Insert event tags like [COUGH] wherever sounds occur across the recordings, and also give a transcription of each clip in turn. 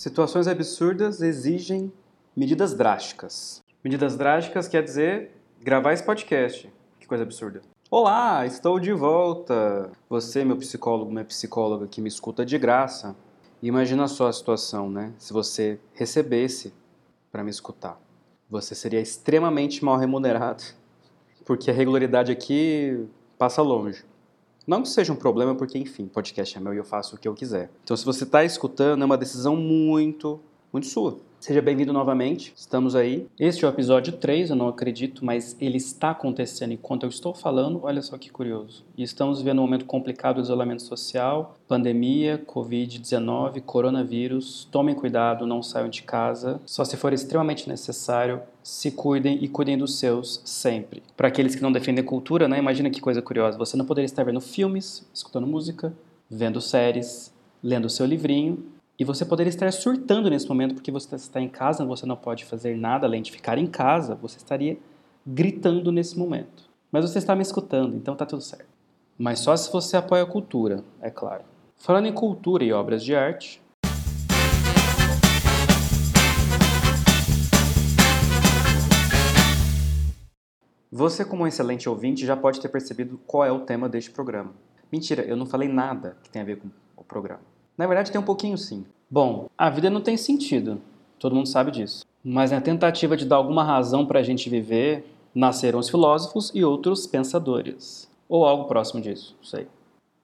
Situações absurdas exigem medidas drásticas. Medidas drásticas quer dizer gravar esse podcast. Que coisa absurda. Olá, estou de volta. Você, meu psicólogo, minha psicóloga que me escuta de graça. Imagina só a situação, né? Se você recebesse para me escutar. Você seria extremamente mal remunerado, [LAUGHS] porque a regularidade aqui passa longe. Não que seja um problema, porque, enfim, podcast é meu e eu faço o que eu quiser. Então, se você está escutando, é uma decisão muito, muito sua. Seja bem-vindo novamente, estamos aí. Este é o episódio 3, eu não acredito, mas ele está acontecendo enquanto eu estou falando, olha só que curioso. E estamos vivendo um momento complicado isolamento social, pandemia, Covid-19, coronavírus. Tomem cuidado, não saiam de casa, só se for extremamente necessário. Se cuidem e cuidem dos seus sempre. Para aqueles que não defendem cultura, né? Imagina que coisa curiosa. Você não poderia estar vendo filmes, escutando música, vendo séries, lendo seu livrinho e você poderia estar surtando nesse momento porque você está em casa, você não pode fazer nada além de ficar em casa, você estaria gritando nesse momento. Mas você está me escutando, então tá tudo certo. Mas só se você apoia a cultura, é claro. Falando em cultura e obras de arte, Você, como um excelente ouvinte, já pode ter percebido qual é o tema deste programa. Mentira, eu não falei nada que tem a ver com o programa. Na verdade, tem um pouquinho sim. Bom, a vida não tem sentido, todo mundo sabe disso. Mas na tentativa de dar alguma razão para a gente viver, nasceram os filósofos e outros pensadores. Ou algo próximo disso, não sei.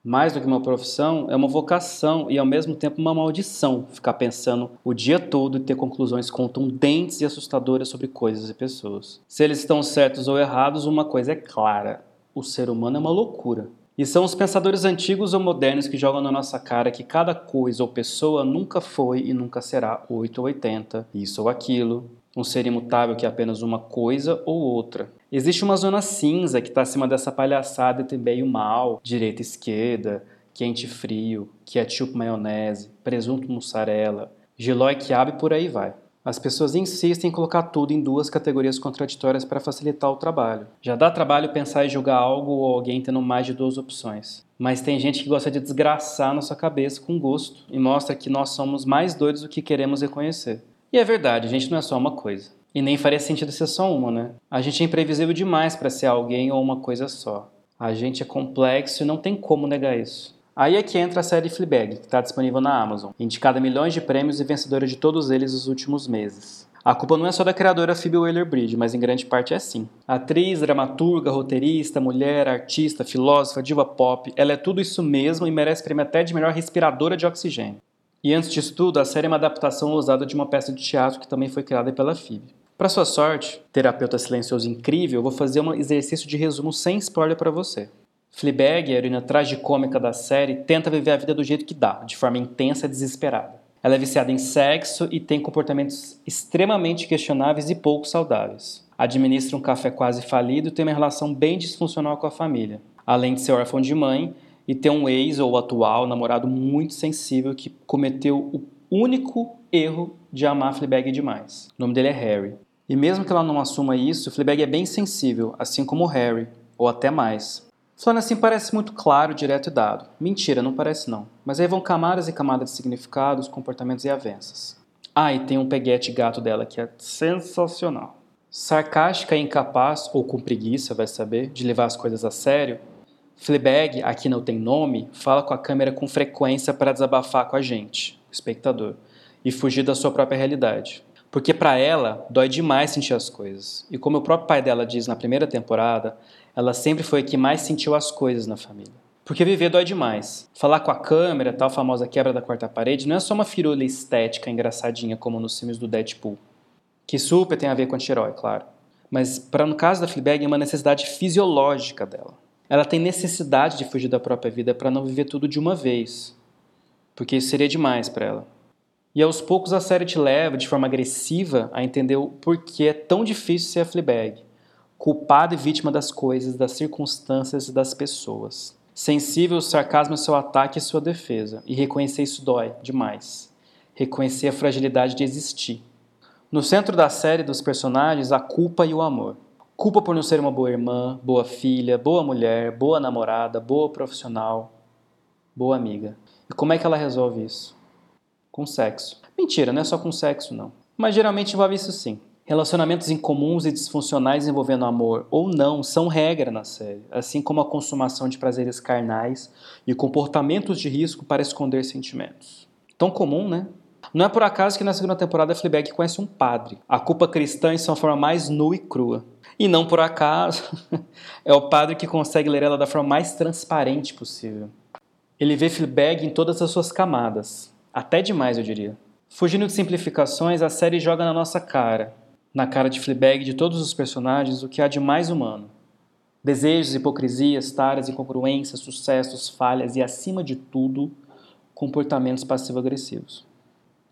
Mais do que uma profissão, é uma vocação e ao mesmo tempo uma maldição ficar pensando o dia todo e ter conclusões contundentes e assustadoras sobre coisas e pessoas. Se eles estão certos ou errados, uma coisa é clara: o ser humano é uma loucura. E são os pensadores antigos ou modernos que jogam na nossa cara que cada coisa ou pessoa nunca foi e nunca será 8 ou 80, isso ou aquilo, um ser imutável que é apenas uma coisa ou outra. Existe uma zona cinza que está acima dessa palhaçada e o mal, direita esquerda, quente frio, ketchup maionese, presunto mussarela, giló e quiabo e por aí vai. As pessoas insistem em colocar tudo em duas categorias contraditórias para facilitar o trabalho. Já dá trabalho pensar em julgar algo ou alguém tendo mais de duas opções. Mas tem gente que gosta de desgraçar nossa cabeça com gosto e mostra que nós somos mais doidos do que queremos reconhecer. E é verdade, a gente não é só uma coisa. E nem faria sentido ser só uma, né? A gente é imprevisível demais para ser alguém ou uma coisa só. A gente é complexo e não tem como negar isso. Aí é que entra a série Fleabag, que está disponível na Amazon, indicada a milhões de prêmios e vencedora de todos eles nos últimos meses. A culpa não é só da criadora Phoebe Waller-Bridge, mas em grande parte é sim. Atriz, dramaturga, roteirista, mulher, artista, filósofa, diva pop, ela é tudo isso mesmo e merece prêmio até de melhor respiradora de oxigênio. E antes disso tudo, a série é uma adaptação ousada de uma peça de teatro que também foi criada pela Phoebe. Para sua sorte, terapeuta silencioso incrível, eu vou fazer um exercício de resumo sem spoiler para você. Fleabag, a heroína tragicômica da série, tenta viver a vida do jeito que dá, de forma intensa e desesperada. Ela é viciada em sexo e tem comportamentos extremamente questionáveis e pouco saudáveis. Administra um café quase falido e tem uma relação bem disfuncional com a família, além de ser órfão de mãe e ter um ex ou atual namorado muito sensível que cometeu o único erro de amar Fleabag demais. O nome dele é Harry. E mesmo que ela não assuma isso, Fleabag é bem sensível, assim como Harry, ou até mais. Falando assim parece muito claro, direto e dado. Mentira, não parece não. Mas aí vão camadas e camadas de significados, comportamentos e avanças. Ah, e tem um peguete gato dela que é sensacional. Sarcástica e incapaz, ou com preguiça, vai saber, de levar as coisas a sério, Fleabag, aqui não tem nome, fala com a câmera com frequência para desabafar com a gente, espectador, e fugir da sua própria realidade. Porque para ela, dói demais sentir as coisas. E como o próprio pai dela diz na primeira temporada, ela sempre foi a que mais sentiu as coisas na família. Porque viver dói demais. Falar com a câmera, tal famosa quebra da quarta parede, não é só uma firula estética engraçadinha como nos filmes do Deadpool. Que super tem a ver com anti-herói, claro. Mas, para no caso da Fleabag, é uma necessidade fisiológica dela. Ela tem necessidade de fugir da própria vida para não viver tudo de uma vez. Porque isso seria demais para ela. E aos poucos a série te leva, de forma agressiva, a entender o porquê é tão difícil ser a Fleabag culpado e vítima das coisas, das circunstâncias e das pessoas. Sensível, o sarcasmo é seu ataque e sua defesa, e reconhecer isso dói demais. Reconhecer a fragilidade de existir. No centro da série dos personagens, a culpa e o amor. Culpa por não ser uma boa irmã, boa filha, boa mulher, boa namorada, boa profissional, boa amiga. E como é que ela resolve isso? com sexo. Mentira, não é só com sexo, não. Mas geralmente envolve isso sim. Relacionamentos incomuns e disfuncionais envolvendo amor ou não são regra na série, assim como a consumação de prazeres carnais e comportamentos de risco para esconder sentimentos. Tão comum, né? Não é por acaso que na segunda temporada Fleabag conhece um padre. A culpa cristã em sua forma mais nua e crua. E não por acaso [LAUGHS] é o padre que consegue ler ela da forma mais transparente possível. Ele vê Fleabag em todas as suas camadas. Até demais, eu diria. Fugindo de simplificações, a série joga na nossa cara na cara de Fleabag de todos os personagens o que há de mais humano. Desejos, hipocrisias, taras, incongruências, sucessos, falhas e, acima de tudo, comportamentos passivo-agressivos.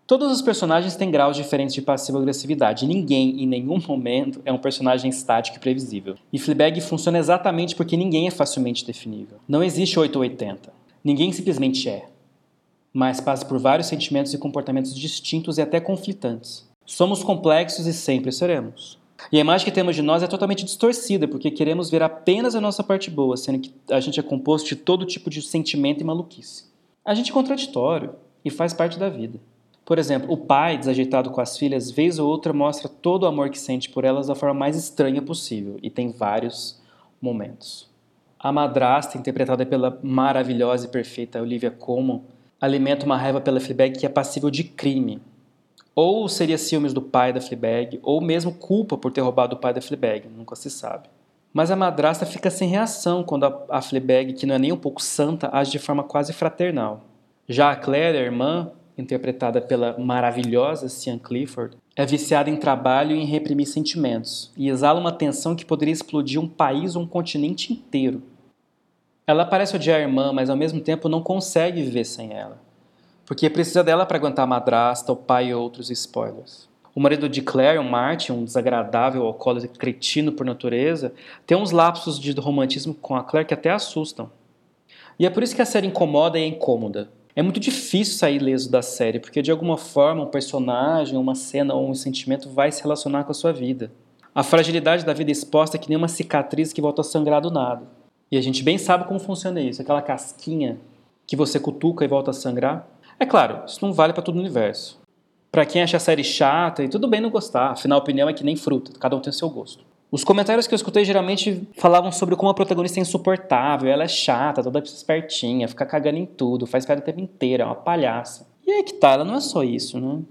Todos os personagens têm graus diferentes de passivo-agressividade. Ninguém, em nenhum momento, é um personagem estático e previsível. E Fleabag funciona exatamente porque ninguém é facilmente definível. Não existe 8 ou 80. Ninguém simplesmente é. Mas passa por vários sentimentos e comportamentos distintos e até conflitantes. Somos complexos e sempre seremos. E a imagem que temos de nós é totalmente distorcida, porque queremos ver apenas a nossa parte boa, sendo que a gente é composto de todo tipo de sentimento e maluquice. A gente é contraditório e faz parte da vida. Por exemplo, o pai, desajeitado com as filhas, vez ou outra mostra todo o amor que sente por elas da forma mais estranha possível, e tem vários momentos. A madrasta, interpretada pela maravilhosa e perfeita Olivia Colman, alimenta uma raiva pela Fleabag que é passível de crime, ou seria ciúmes do pai da Fleabag, ou mesmo culpa por ter roubado o pai da Fleabag, nunca se sabe. Mas a madrasta fica sem reação quando a, a Fleabag, que não é nem um pouco santa, age de forma quase fraternal. Já a Claire, a irmã, interpretada pela maravilhosa Cian Clifford, é viciada em trabalho e em reprimir sentimentos, e exala uma tensão que poderia explodir um país ou um continente inteiro. Ela parece odiar a irmã, mas ao mesmo tempo não consegue viver sem ela porque precisa dela para aguentar a madrasta, o pai e outros spoilers. O marido de Claire, o Martin, um desagradável alcoólatra cretino por natureza, tem uns lapsos de romantismo com a Claire que até assustam. E é por isso que a série incomoda e é incômoda. É muito difícil sair leso da série, porque de alguma forma um personagem, uma cena ou um sentimento vai se relacionar com a sua vida. A fragilidade da vida exposta é que nem uma cicatriz que volta a sangrar do nada. E a gente bem sabe como funciona isso, aquela casquinha que você cutuca e volta a sangrar. É claro, isso não vale para todo o universo. Para quem acha a série chata, e tudo bem não gostar, afinal a opinião é que nem fruta, cada um tem o seu gosto. Os comentários que eu escutei geralmente falavam sobre como a protagonista é insuportável, ela é chata, toda espertinha, fica cagando em tudo, faz piada o tempo inteiro, é uma palhaça. E aí que tá, ela não é só isso, né?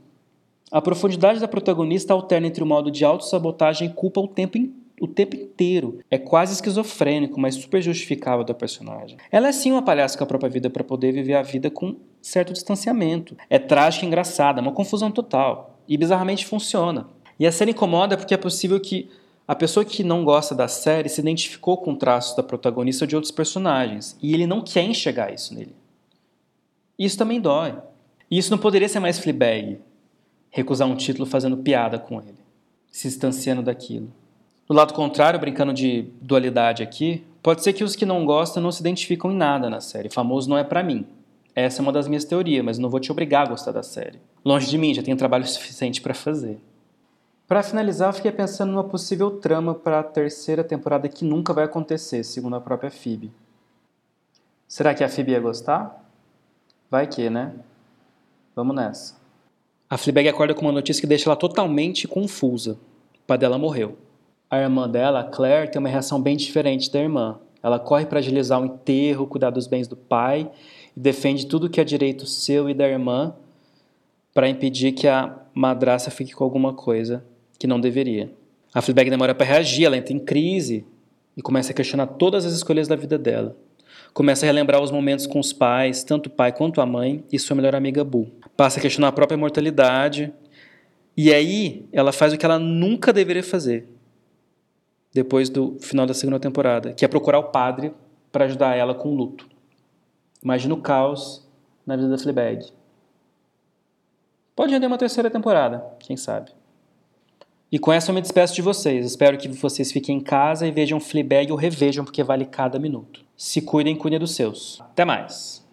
A profundidade da protagonista alterna entre o modo de autossabotagem e culpa o tempo inteiro o tempo inteiro. É quase esquizofrênico, mas super justificável da personagem. Ela é sim uma palhaça com a própria vida para poder viver a vida com certo distanciamento. É trágica e engraçada, uma confusão total. E bizarramente funciona. E a série incomoda porque é possível que a pessoa que não gosta da série se identificou com traços da protagonista ou de outros personagens. E ele não quer enxergar isso nele. Isso também dói. E isso não poderia ser mais Fleabag. Recusar um título fazendo piada com ele. Se distanciando daquilo. Do lado contrário, brincando de dualidade aqui, pode ser que os que não gostam não se identificam em nada na série. Famoso não é para mim. Essa é uma das minhas teorias, mas não vou te obrigar a gostar da série. Longe de mim, já tenho trabalho suficiente para fazer. Para finalizar, fiquei pensando numa possível trama para a terceira temporada que nunca vai acontecer, segundo a própria Phoebe. Será que a Phoebe ia gostar? Vai que, né? Vamos nessa. A Fleabag acorda com uma notícia que deixa ela totalmente confusa. O pai dela morreu. A irmã dela, a Claire, tem uma reação bem diferente da irmã. Ela corre para agilizar o enterro, cuidar dos bens do pai e defende tudo que é direito seu e da irmã para impedir que a madraça fique com alguma coisa que não deveria. A Fleabag demora para reagir, ela entra em crise e começa a questionar todas as escolhas da vida dela. Começa a relembrar os momentos com os pais, tanto o pai quanto a mãe e sua melhor amiga Boo. Passa a questionar a própria mortalidade. E aí ela faz o que ela nunca deveria fazer, depois do final da segunda temporada, que é procurar o padre para ajudar ela com o luto. Imagina o caos na vida da Fleabag. Pode render uma terceira temporada, quem sabe. E com essa eu me despeço de vocês. Espero que vocês fiquem em casa e vejam Fleabag ou revejam, porque vale cada minuto. Se cuidem, cuidem dos seus. Até mais!